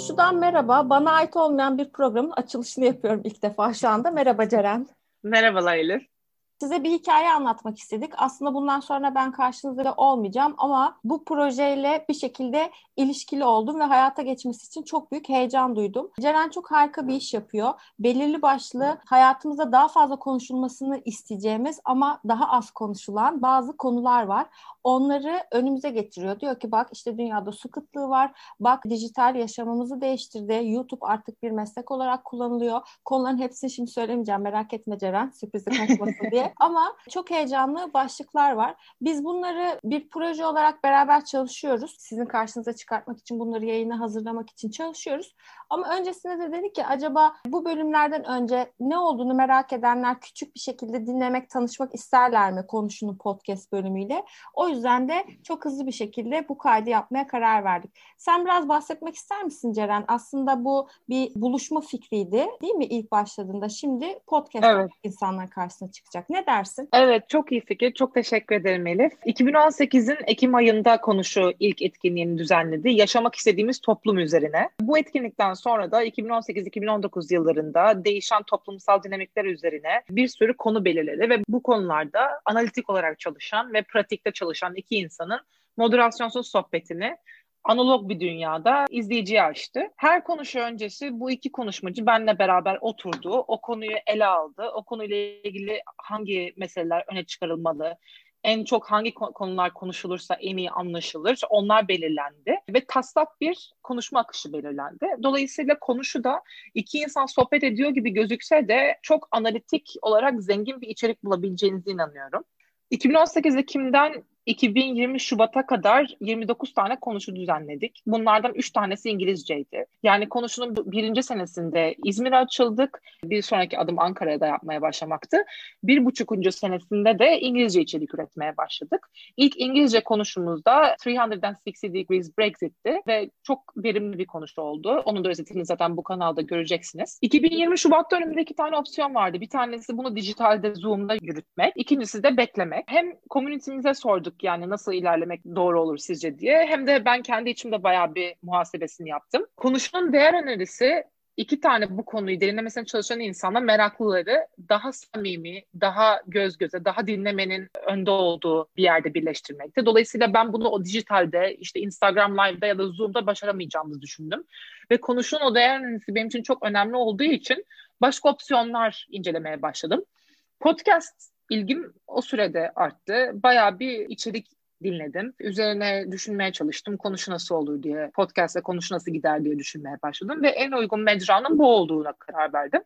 Konuşu'dan merhaba. Bana ait olmayan bir programın açılışını yapıyorum ilk defa şu anda. Merhaba Ceren. Merhabalar Elif. Size bir hikaye anlatmak istedik. Aslında bundan sonra ben karşınızda olmayacağım ama bu projeyle bir şekilde ilişkili oldum ve hayata geçmesi için çok büyük heyecan duydum. Ceren çok harika bir iş yapıyor. Belirli başlı hayatımızda daha fazla konuşulmasını isteyeceğimiz ama daha az konuşulan bazı konular var. Onları önümüze getiriyor. Diyor ki bak işte dünyada su kıtlığı var. Bak dijital yaşamımızı değiştirdi. YouTube artık bir meslek olarak kullanılıyor. Konuların hepsini şimdi söylemeyeceğim. Merak etme Ceren. Sürprizi kaçmasın diye. Ama çok heyecanlı başlıklar var. Biz bunları bir proje olarak beraber çalışıyoruz. Sizin karşınıza çıkartmak için bunları yayına hazırlamak için çalışıyoruz. Ama öncesinde de dedik ki acaba bu bölümlerden önce ne olduğunu merak edenler küçük bir şekilde dinlemek, tanışmak isterler mi konuşunun podcast bölümüyle? O yüzden de çok hızlı bir şekilde bu kaydı yapmaya karar verdik. Sen biraz bahsetmek ister misin Ceren? Aslında bu bir buluşma fikriydi değil mi ilk başladığında? Şimdi podcast evet. insanlar karşısına çıkacak. Ne dersin? Evet çok iyi fikir. Çok teşekkür ederim Elif. 2018'in Ekim ayında konuşu ilk etkinliğini düzenledi. Yaşamak istediğimiz toplum üzerine. Bu etkinlikten sonra da 2018-2019 yıllarında değişen toplumsal dinamikler üzerine bir sürü konu belirledi ve bu konularda analitik olarak çalışan ve pratikte çalışan iki insanın moderasyonsuz sohbetini analog bir dünyada izleyiciye açtı. Her konuşu öncesi bu iki konuşmacı benle beraber oturdu. O konuyu ele aldı. O konuyla ilgili hangi meseleler öne çıkarılmalı, en çok hangi konular konuşulursa en iyi anlaşılır onlar belirlendi ve taslak bir konuşma akışı belirlendi. Dolayısıyla konuşu da iki insan sohbet ediyor gibi gözükse de çok analitik olarak zengin bir içerik bulabileceğinize inanıyorum. 2018 Ekim'den 2020 Şubat'a kadar 29 tane konuşu düzenledik. Bunlardan 3 tanesi İngilizceydi. Yani konuşunun birinci senesinde İzmir'e açıldık. Bir sonraki adım Ankara'da yapmaya başlamaktı. Bir buçukuncu senesinde de İngilizce içerik üretmeye başladık. İlk İngilizce konuşumuzda 360 Degrees Brexit'ti ve çok verimli bir konuşu oldu. Onun da özetini zaten bu kanalda göreceksiniz. 2020 Şubat'ta önümüzde iki tane opsiyon vardı. Bir tanesi bunu dijitalde Zoom'da yürütmek. İkincisi de beklemek. Hem komünitemize sorduk yani nasıl ilerlemek doğru olur sizce diye. Hem de ben kendi içimde bayağı bir muhasebesini yaptım. Konuşunun değer önerisi iki tane bu konuyu derinlemesine çalışan insanla meraklıları daha samimi, daha göz göze, daha dinlemenin önde olduğu bir yerde birleştirmekte. Dolayısıyla ben bunu o dijitalde, işte Instagram Live'da ya da Zoom'da başaramayacağımızı düşündüm. Ve konuşunun o değer önerisi benim için çok önemli olduğu için başka opsiyonlar incelemeye başladım. Podcast ilgim o sürede arttı. Bayağı bir içerik dinledim. Üzerine düşünmeye çalıştım. Konuşu nasıl olur diye, podcast'te konuşu nasıl gider diye düşünmeye başladım. Ve en uygun mecranın bu olduğuna karar verdim.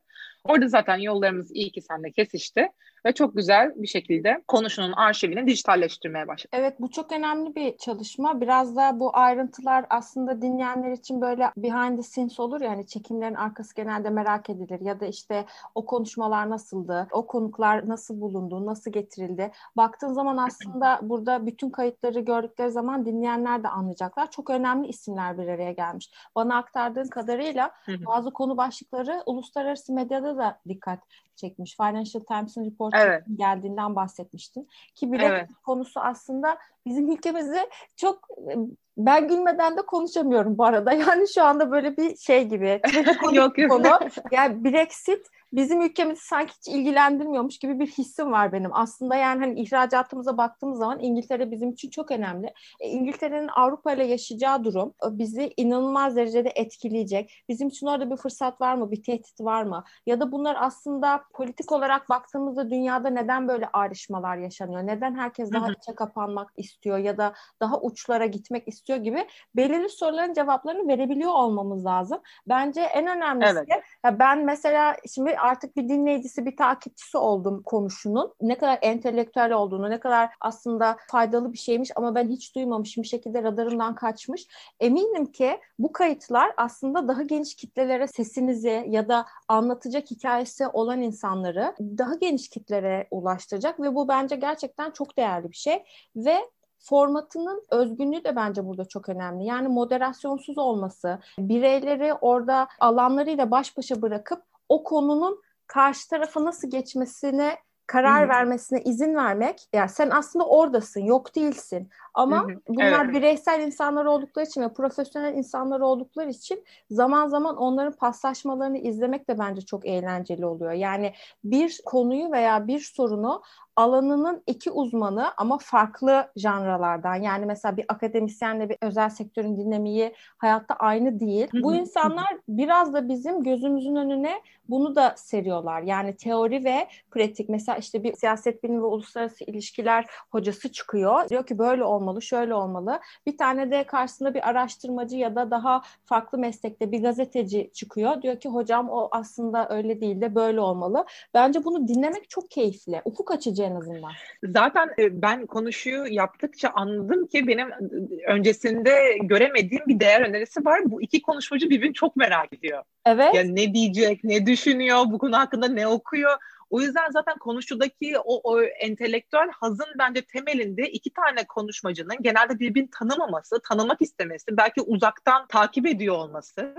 Orada zaten yollarımız iyi ki seninle kesişti ve çok güzel bir şekilde konuşunun arşivini dijitalleştirmeye başladı. Evet bu çok önemli bir çalışma. Biraz da bu ayrıntılar aslında dinleyenler için böyle behind the scenes olur ya hani çekimlerin arkası genelde merak edilir ya da işte o konuşmalar nasıldı, o konuklar nasıl bulundu, nasıl getirildi. Baktığın zaman aslında burada bütün kayıtları gördükleri zaman dinleyenler de anlayacaklar. Çok önemli isimler bir araya gelmiş. Bana aktardığın kadarıyla bazı konu başlıkları uluslararası medyada da dikkat çekmiş. Financial Times'ın report evet. geldiğinden bahsetmiştin. Ki bilek evet. konusu aslında bizim ülkemizde çok ben gülmeden de konuşamıyorum bu arada. Yani şu anda böyle bir şey gibi. yok yok. Konu. Yani Brexit bizim ülkemizi sanki hiç ilgilendirmiyormuş gibi bir hissim var benim. Aslında yani hani ihracatımıza baktığımız zaman İngiltere bizim için çok önemli. E, İngiltere'nin Avrupa ile yaşayacağı durum e, bizi inanılmaz derecede etkileyecek. Bizim için orada bir fırsat var mı? Bir tehdit var mı? Ya da bunlar aslında politik olarak baktığımızda dünyada neden böyle ayrışmalar yaşanıyor? Neden herkes daha içe kapanmak istiyor ya da daha uçlara gitmek istiyor gibi belirli soruların cevaplarını verebiliyor olmamız lazım. Bence en önemlisi evet. ya ben mesela şimdi artık bir dinleyicisi, bir takipçisi oldum konuşunun. Ne kadar entelektüel olduğunu, ne kadar aslında faydalı bir şeymiş ama ben hiç duymamışım bir şekilde radarımdan kaçmış. Eminim ki bu kayıtlar aslında daha geniş kitlelere sesinizi ya da anlatacak hikayesi olan insanları daha geniş kitlere ulaştıracak ve bu bence gerçekten çok değerli bir şey ve formatının özgünlüğü de bence burada çok önemli. Yani moderasyonsuz olması, bireyleri orada alanlarıyla baş başa bırakıp o konunun karşı tarafa nasıl geçmesine karar Hı-hı. vermesine izin vermek. Yani sen aslında oradasın, yok değilsin. Ama Hı-hı. bunlar evet. bireysel insanlar oldukları için ve profesyonel insanlar oldukları için zaman zaman onların paslaşmalarını izlemek de bence çok eğlenceli oluyor. Yani bir konuyu veya bir sorunu alanının iki uzmanı ama farklı janralardan yani mesela bir akademisyenle bir özel sektörün dinamiği hayatta aynı değil. Bu insanlar biraz da bizim gözümüzün önüne bunu da seriyorlar. Yani teori ve pratik. Mesela işte bir siyaset bilimi ve uluslararası ilişkiler hocası çıkıyor. Diyor ki böyle olmalı, şöyle olmalı. Bir tane de karşısında bir araştırmacı ya da daha farklı meslekte bir gazeteci çıkıyor. Diyor ki hocam o aslında öyle değil de böyle olmalı. Bence bunu dinlemek çok keyifli. Ufuk açıcı en azından. Zaten e, ben konuşuyu yaptıkça anladım ki benim e, öncesinde göremediğim bir değer önerisi var. Bu iki konuşmacı birbirini çok merak ediyor. Evet. Yani ne diyecek, ne düşünüyor, bu konu hakkında ne okuyor. O yüzden zaten konuşudaki o, o entelektüel hazın bence temelinde iki tane konuşmacının genelde birbirini tanımaması, tanımak istemesi, belki uzaktan takip ediyor olması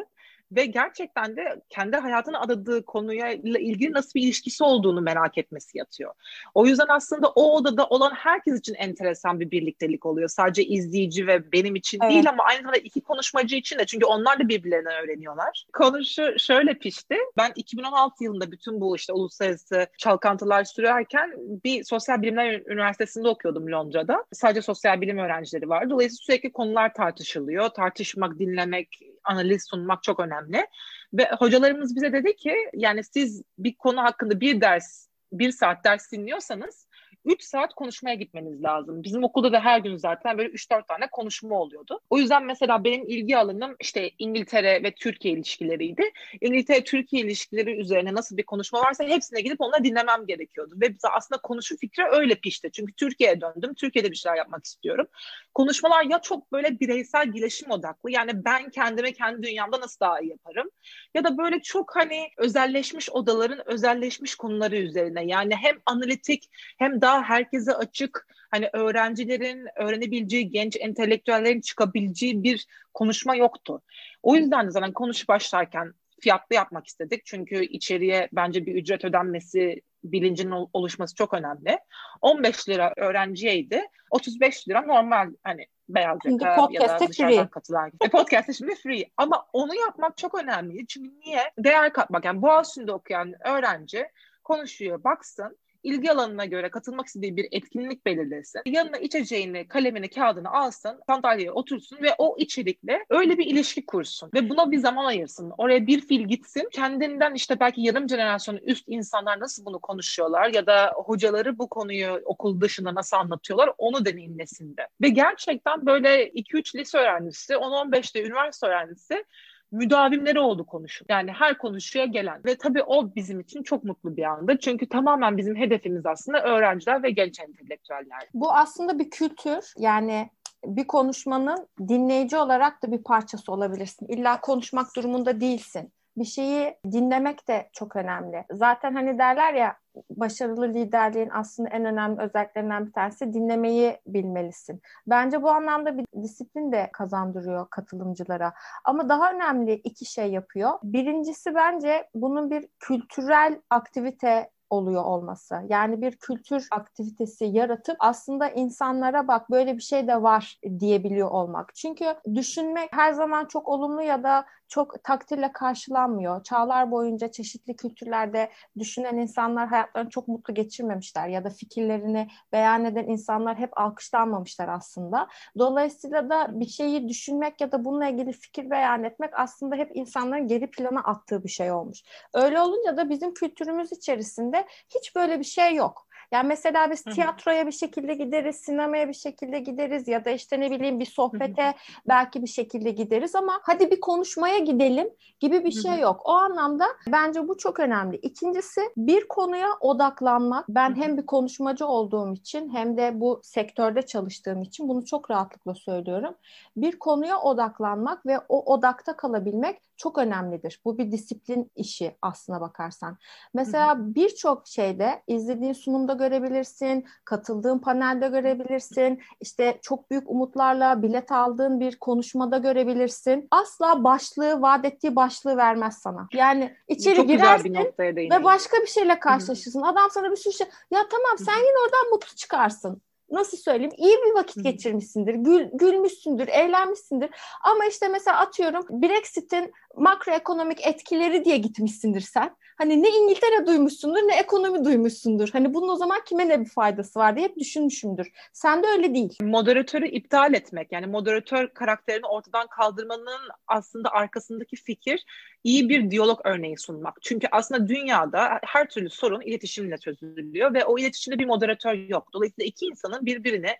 ve gerçekten de kendi hayatına adadığı konuya ilgili nasıl bir ilişkisi olduğunu merak etmesi yatıyor. O yüzden aslında o odada olan herkes için enteresan bir birliktelik oluyor. Sadece izleyici ve benim için evet. değil ama aynı zamanda iki konuşmacı için de çünkü onlar da birbirlerinden öğreniyorlar. Konuşu şöyle pişti. Ben 2016 yılında bütün bu işte uluslararası çalkantılar sürerken bir sosyal bilimler üniversitesinde okuyordum Londra'da. Sadece sosyal bilim öğrencileri var. Dolayısıyla sürekli konular tartışılıyor. Tartışmak, dinlemek, analiz sunmak çok önemli. Ve hocalarımız bize dedi ki yani siz bir konu hakkında bir ders, bir saat ders dinliyorsanız 3 saat konuşmaya gitmeniz lazım. Bizim okulda da her gün zaten böyle 3-4 tane konuşma oluyordu. O yüzden mesela benim ilgi alanım işte İngiltere ve Türkiye ilişkileriydi. İngiltere-Türkiye ilişkileri üzerine nasıl bir konuşma varsa hepsine gidip onları dinlemem gerekiyordu. Ve aslında konuşu fikri öyle pişti. Çünkü Türkiye'ye döndüm. Türkiye'de bir şeyler yapmak istiyorum. Konuşmalar ya çok böyle bireysel gelişim odaklı. Yani ben kendime kendi dünyamda nasıl daha iyi yaparım? Ya da böyle çok hani özelleşmiş odaların özelleşmiş konuları üzerine. Yani hem analitik hem daha herkese açık hani öğrencilerin öğrenebileceği, genç entelektüellerin çıkabileceği bir konuşma yoktu. O yüzden de zaten konuş başlarken fiyatlı yapmak istedik. Çünkü içeriye bence bir ücret ödenmesi bilincinin oluşması çok önemli. 15 lira öğrenciyeydi. 35 lira normal hani beyaz yaka ya da dışarıdan free. katılan. E, podcast'te şimdi free. Ama onu yapmak çok önemli. Çünkü niye? Değer katmak. Yani Boğaziçi'nde okuyan öğrenci konuşuyor, baksın ilgi alanına göre katılmak istediği bir etkinlik belirlesin. Yanına içeceğini, kalemini, kağıdını alsın, sandalyeye otursun ve o içerikle öyle bir ilişki kursun. Ve buna bir zaman ayırsın. Oraya bir fil gitsin. Kendinden işte belki yarım jenerasyonu üst insanlar nasıl bunu konuşuyorlar ya da hocaları bu konuyu okul dışında nasıl anlatıyorlar onu deneyimlesin de. Ve gerçekten böyle 2-3 lise öğrencisi, 10-15'te üniversite öğrencisi müdavimleri oldu konuşun. Yani her konuşuya gelen. Ve tabii o bizim için çok mutlu bir anda. Çünkü tamamen bizim hedefimiz aslında öğrenciler ve genç entelektüeller. Bu aslında bir kültür. Yani bir konuşmanın dinleyici olarak da bir parçası olabilirsin. İlla konuşmak durumunda değilsin bir şeyi dinlemek de çok önemli. Zaten hani derler ya başarılı liderliğin aslında en önemli özelliklerinden bir tanesi dinlemeyi bilmelisin. Bence bu anlamda bir disiplin de kazandırıyor katılımcılara. Ama daha önemli iki şey yapıyor. Birincisi bence bunun bir kültürel aktivite oluyor olması. Yani bir kültür aktivitesi yaratıp aslında insanlara bak böyle bir şey de var diyebiliyor olmak. Çünkü düşünmek her zaman çok olumlu ya da çok takdirle karşılanmıyor. Çağlar boyunca çeşitli kültürlerde düşünen insanlar hayatlarını çok mutlu geçirmemişler ya da fikirlerini beyan eden insanlar hep alkışlanmamışlar aslında. Dolayısıyla da bir şeyi düşünmek ya da bununla ilgili fikir beyan etmek aslında hep insanların geri plana attığı bir şey olmuş. Öyle olunca da bizim kültürümüz içerisinde hiç böyle bir şey yok. Yani mesela biz tiyatroya bir şekilde gideriz, sinemaya bir şekilde gideriz ya da işte ne bileyim bir sohbete belki bir şekilde gideriz ama hadi bir konuşmaya gidelim gibi bir şey yok. O anlamda bence bu çok önemli. İkincisi bir konuya odaklanmak. Ben hem bir konuşmacı olduğum için hem de bu sektörde çalıştığım için bunu çok rahatlıkla söylüyorum. Bir konuya odaklanmak ve o odakta kalabilmek çok önemlidir. Bu bir disiplin işi aslına bakarsan. Mesela birçok şeyde izlediğin sunumda görebilirsin, katıldığın panelde görebilirsin, işte çok büyük umutlarla bilet aldığın bir konuşmada görebilirsin. Asla başlığı, vaat ettiği başlığı vermez sana. Yani içeri çok girersin ve başka bir şeyle karşılaşırsın. Adam sana bir sürü şey, ya tamam sen yine oradan mutlu çıkarsın nasıl söyleyeyim iyi bir vakit geçirmişsindir, gül, gülmüşsündür, eğlenmişsindir. Ama işte mesela atıyorum Brexit'in makroekonomik etkileri diye gitmişsindir sen. Hani ne İngiltere duymuşsundur ne ekonomi duymuşsundur. Hani bunun o zaman kime ne bir faydası var diye hep düşünmüşümdür. Sen de öyle değil. Moderatörü iptal etmek yani moderatör karakterini ortadan kaldırmanın aslında arkasındaki fikir iyi bir diyalog örneği sunmak. Çünkü aslında dünyada her türlü sorun iletişimle çözülüyor ve o iletişimde bir moderatör yok. Dolayısıyla iki insanın birbirine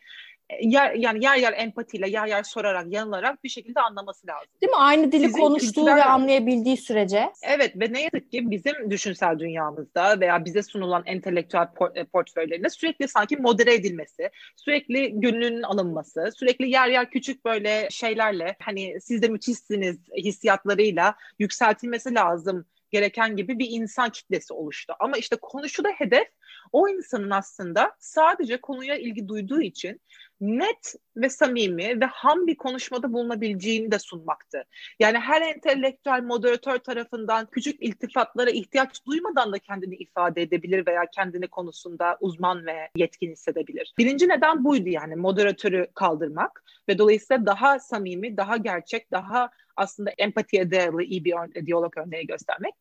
yer yani yer yer empatiyle, yer yer sorarak, yanılarak bir şekilde anlaması lazım. Değil mi? Aynı dili Sizin konuştuğu kültürel... ve anlayabildiği sürece. Evet ve ne yazık ki bizim düşünsel dünyamızda veya bize sunulan entelektüel port- e, portföylerinde sürekli sanki modere edilmesi, sürekli gönlünün alınması, sürekli yer yer küçük böyle şeylerle hani siz de müthişsiniz hissiyatlarıyla yükseltilmesi lazım gereken gibi bir insan kitlesi oluştu. Ama işte konuşuda hedef o insanın aslında sadece konuya ilgi duyduğu için net ve samimi ve ham bir konuşmada bulunabileceğini de sunmaktı. Yani her entelektüel moderatör tarafından küçük iltifatlara ihtiyaç duymadan da kendini ifade edebilir veya kendini konusunda uzman ve yetkin hissedebilir. Birinci neden buydu yani moderatörü kaldırmak ve dolayısıyla daha samimi, daha gerçek, daha aslında empatiye dayalı iyi bir diyalog örneği göstermek.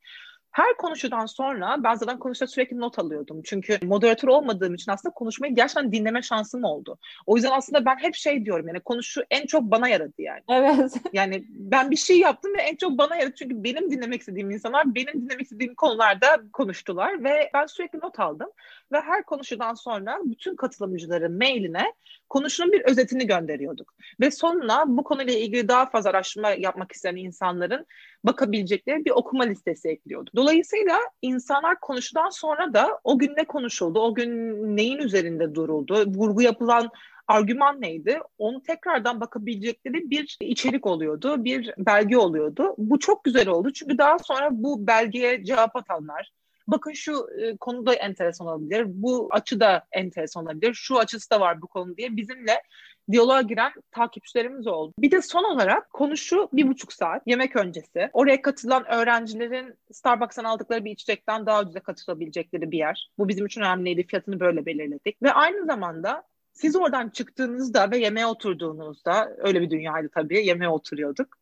Her konuşudan sonra ben zaten konuşta sürekli not alıyordum. Çünkü moderatör olmadığım için aslında konuşmayı gerçekten dinleme şansım oldu. O yüzden aslında ben hep şey diyorum yani konuşu en çok bana yaradı yani. Evet. Yani ben bir şey yaptım ve en çok bana yaradı. Çünkü benim dinlemek istediğim insanlar benim dinlemek istediğim konularda konuştular ve ben sürekli not aldım. Ve her konuşudan sonra bütün katılımcıların mailine konuşunun bir özetini gönderiyorduk. Ve sonuna bu konuyla ilgili daha fazla araştırma yapmak isteyen insanların bakabilecekleri bir okuma listesi ekliyorduk. Dolayısıyla insanlar konuşudan sonra da o gün ne konuşuldu, o gün neyin üzerinde duruldu, vurgu yapılan argüman neydi? Onu tekrardan bakabilecekleri bir içerik oluyordu, bir belge oluyordu. Bu çok güzel oldu çünkü daha sonra bu belgeye cevap atanlar, bakın şu e, konu da enteresan olabilir, bu açı da enteresan olabilir, şu açısı da var bu konu diye bizimle diyaloğa giren takipçilerimiz oldu. Bir de son olarak konuşu bir buçuk saat yemek öncesi. Oraya katılan öğrencilerin Starbucks'tan aldıkları bir içecekten daha ucuza katılabilecekleri bir yer. Bu bizim için önemliydi. Fiyatını böyle belirledik. Ve aynı zamanda siz oradan çıktığınızda ve yemeğe oturduğunuzda öyle bir dünyaydı tabii yemeğe oturuyorduk.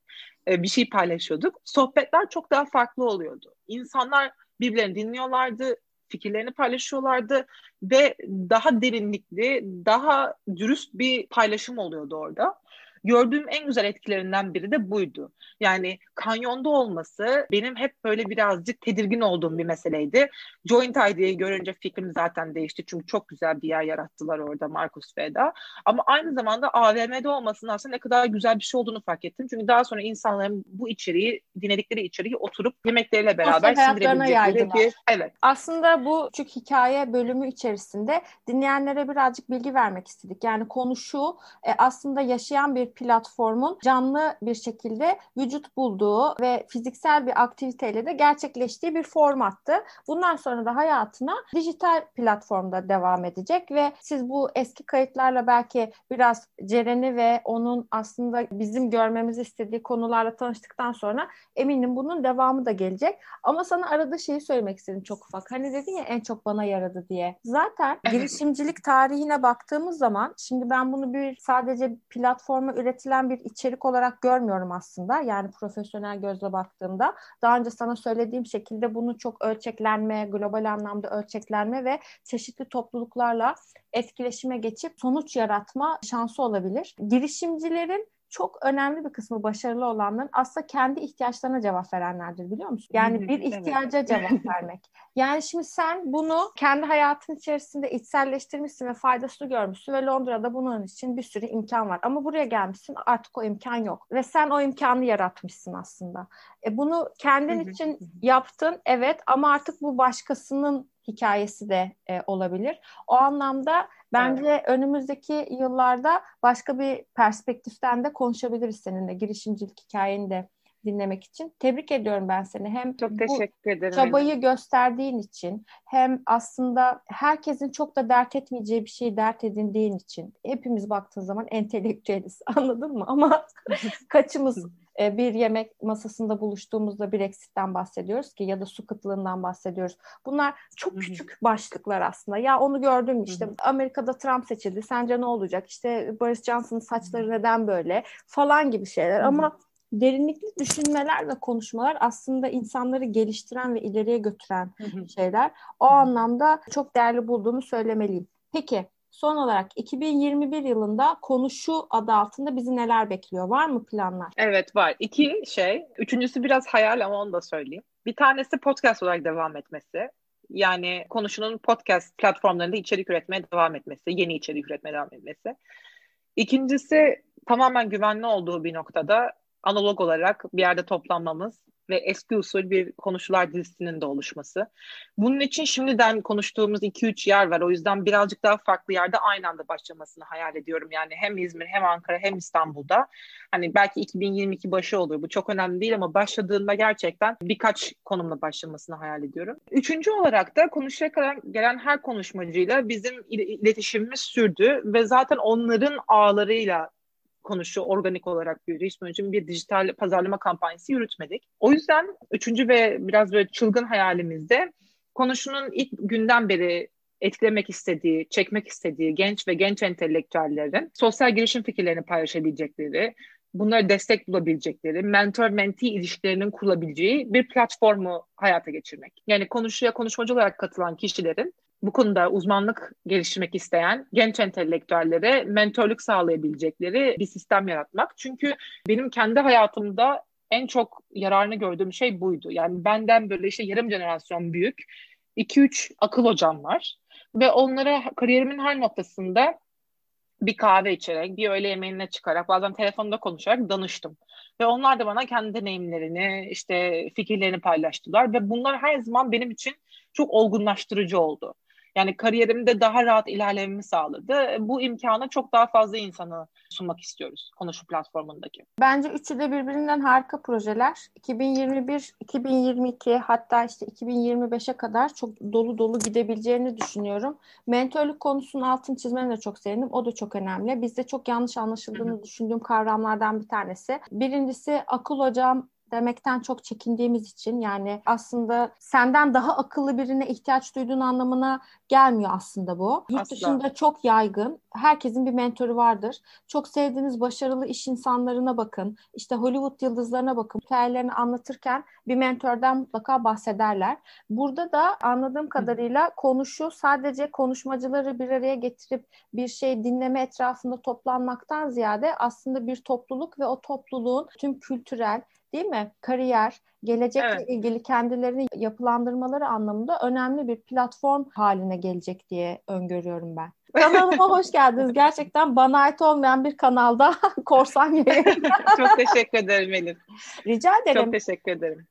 E, bir şey paylaşıyorduk. Sohbetler çok daha farklı oluyordu. İnsanlar birbirlerini dinliyorlardı, fikirlerini paylaşıyorlardı ve daha derinlikli, daha dürüst bir paylaşım oluyordu orada gördüğüm en güzel etkilerinden biri de buydu. Yani kanyonda olması benim hep böyle birazcık tedirgin olduğum bir meseleydi. Joint ID'yi görünce fikrim zaten değişti. Çünkü çok güzel bir yer yarattılar orada Markus ve Eda. Ama aynı zamanda AVM'de olmasının aslında ne kadar güzel bir şey olduğunu fark ettim. Çünkü daha sonra insanların bu içeriği, dinledikleri içeriği oturup yemekleriyle beraber sindirebilecekleri bir... Evet. Aslında bu küçük hikaye bölümü içerisinde dinleyenlere birazcık bilgi vermek istedik. Yani konu şu, e, aslında yaşayan bir platformun canlı bir şekilde vücut bulduğu ve fiziksel bir aktiviteyle de gerçekleştiği bir formattı. Bundan sonra da hayatına dijital platformda devam edecek ve siz bu eski kayıtlarla belki biraz Ceren'i ve onun aslında bizim görmemizi istediği konularla tanıştıktan sonra eminim bunun devamı da gelecek. Ama sana arada şeyi söylemek istedim çok ufak. Hani dedin ya en çok bana yaradı diye. Zaten girişimcilik tarihine baktığımız zaman şimdi ben bunu bir sadece platforma üretilen bir içerik olarak görmüyorum aslında. Yani profesyonel gözle baktığımda. Daha önce sana söylediğim şekilde bunu çok ölçeklenme, global anlamda ölçeklenme ve çeşitli topluluklarla etkileşime geçip sonuç yaratma şansı olabilir. Girişimcilerin çok önemli bir kısmı başarılı olanların aslında kendi ihtiyaçlarına cevap verenlerdir biliyor musun? Yani bir ihtiyaca cevap vermek. Yani şimdi sen bunu kendi hayatın içerisinde içselleştirmişsin ve faydasını görmüşsün ve Londra'da bunun için bir sürü imkan var. Ama buraya gelmişsin artık o imkan yok. Ve sen o imkanı yaratmışsın aslında. E bunu kendin için yaptın evet ama artık bu başkasının hikayesi de e, olabilir. O anlamda bence evet. önümüzdeki yıllarda başka bir perspektiften de konuşabiliriz seninle girişimcilik hikayeni de dinlemek için. Tebrik ediyorum ben seni. Hem çok teşekkür ederim. Çabayı gösterdiğin için hem aslında herkesin çok da dert etmeyeceği bir şeyi dert edindiğin için. Hepimiz baktığın zaman entelektüeliz. Anladın mı? Ama kaçımız e, bir yemek masasında buluştuğumuzda Brexit'ten bahsediyoruz ki ya da su kıtlığından bahsediyoruz. Bunlar çok küçük başlıklar aslında. Ya onu gördün mü işte Amerika'da Trump seçildi. Sence ne olacak? İşte Boris Johnson'ın saçları neden böyle falan gibi şeyler. Ama derinlikli düşünmeler ve konuşmalar aslında insanları geliştiren ve ileriye götüren şeyler. O anlamda çok değerli bulduğumu söylemeliyim. Peki Son olarak 2021 yılında Konuşu adı altında bizi neler bekliyor? Var mı planlar? Evet var. İki şey. Üçüncüsü biraz hayal ama onu da söyleyeyim. Bir tanesi podcast olarak devam etmesi. Yani konuşunun podcast platformlarında içerik üretmeye devam etmesi, yeni içerik üretmeye devam etmesi. İkincisi tamamen güvenli olduğu bir noktada analog olarak bir yerde toplanmamız ve eski usul bir konuşular dizisinin de oluşması. Bunun için şimdiden konuştuğumuz 2-3 yer var. O yüzden birazcık daha farklı yerde aynı anda başlamasını hayal ediyorum. Yani hem İzmir hem Ankara hem İstanbul'da. Hani belki 2022 başı olur. Bu çok önemli değil ama başladığında gerçekten birkaç konumla başlamasını hayal ediyorum. Üçüncü olarak da konuşmaya gelen her konuşmacıyla bizim iletişimimiz sürdü ve zaten onların ağlarıyla konuşu organik olarak büyüdü. Hiç için bir dijital pazarlama kampanyası yürütmedik. O yüzden üçüncü ve biraz böyle çılgın hayalimizde konuşunun ilk günden beri etkilemek istediği, çekmek istediği genç ve genç entelektüellerin sosyal girişim fikirlerini paylaşabilecekleri, bunlara destek bulabilecekleri, mentor-mentee ilişkilerinin kurulabileceği bir platformu hayata geçirmek. Yani konuşuya konuşmacı olarak katılan kişilerin bu konuda uzmanlık geliştirmek isteyen genç entelektüellere mentorluk sağlayabilecekleri bir sistem yaratmak. Çünkü benim kendi hayatımda en çok yararını gördüğüm şey buydu. Yani benden böyle işte yarım jenerasyon büyük 2-3 akıl hocam var ve onlara kariyerimin her noktasında bir kahve içerek, bir öğle yemeğine çıkarak, bazen telefonda konuşarak danıştım. Ve onlar da bana kendi deneyimlerini, işte fikirlerini paylaştılar ve bunlar her zaman benim için çok olgunlaştırıcı oldu. Yani kariyerimde daha rahat ilerlememi sağladı. Bu imkanı çok daha fazla insanı sunmak istiyoruz Konuşu platformundaki. Bence üçü de birbirinden harika projeler. 2021, 2022 hatta işte 2025'e kadar çok dolu dolu gidebileceğini düşünüyorum. Mentörlük konusunun altını çizmene de çok sevindim. O da çok önemli. Bizde çok yanlış anlaşıldığını Hı-hı. düşündüğüm kavramlardan bir tanesi. Birincisi akıl hocam demekten çok çekindiğimiz için yani aslında senden daha akıllı birine ihtiyaç duyduğun anlamına gelmiyor aslında bu. Yurt Asla. dışında çok yaygın. Herkesin bir mentoru vardır. Çok sevdiğiniz başarılı iş insanlarına bakın. İşte Hollywood yıldızlarına bakın. Hikayelerini anlatırken bir mentordan mutlaka bahsederler. Burada da anladığım kadarıyla konuşu sadece konuşmacıları bir araya getirip bir şey dinleme etrafında toplanmaktan ziyade aslında bir topluluk ve o topluluğun tüm kültürel, değil mi? Kariyer, gelecekle evet. ilgili kendilerini yapılandırmaları anlamında önemli bir platform haline gelecek diye öngörüyorum ben. Kanalıma hoş geldiniz. Gerçekten bana ait olmayan bir kanalda korsan yayın. Çok teşekkür ederim Elif. Rica ederim. Çok teşekkür ederim.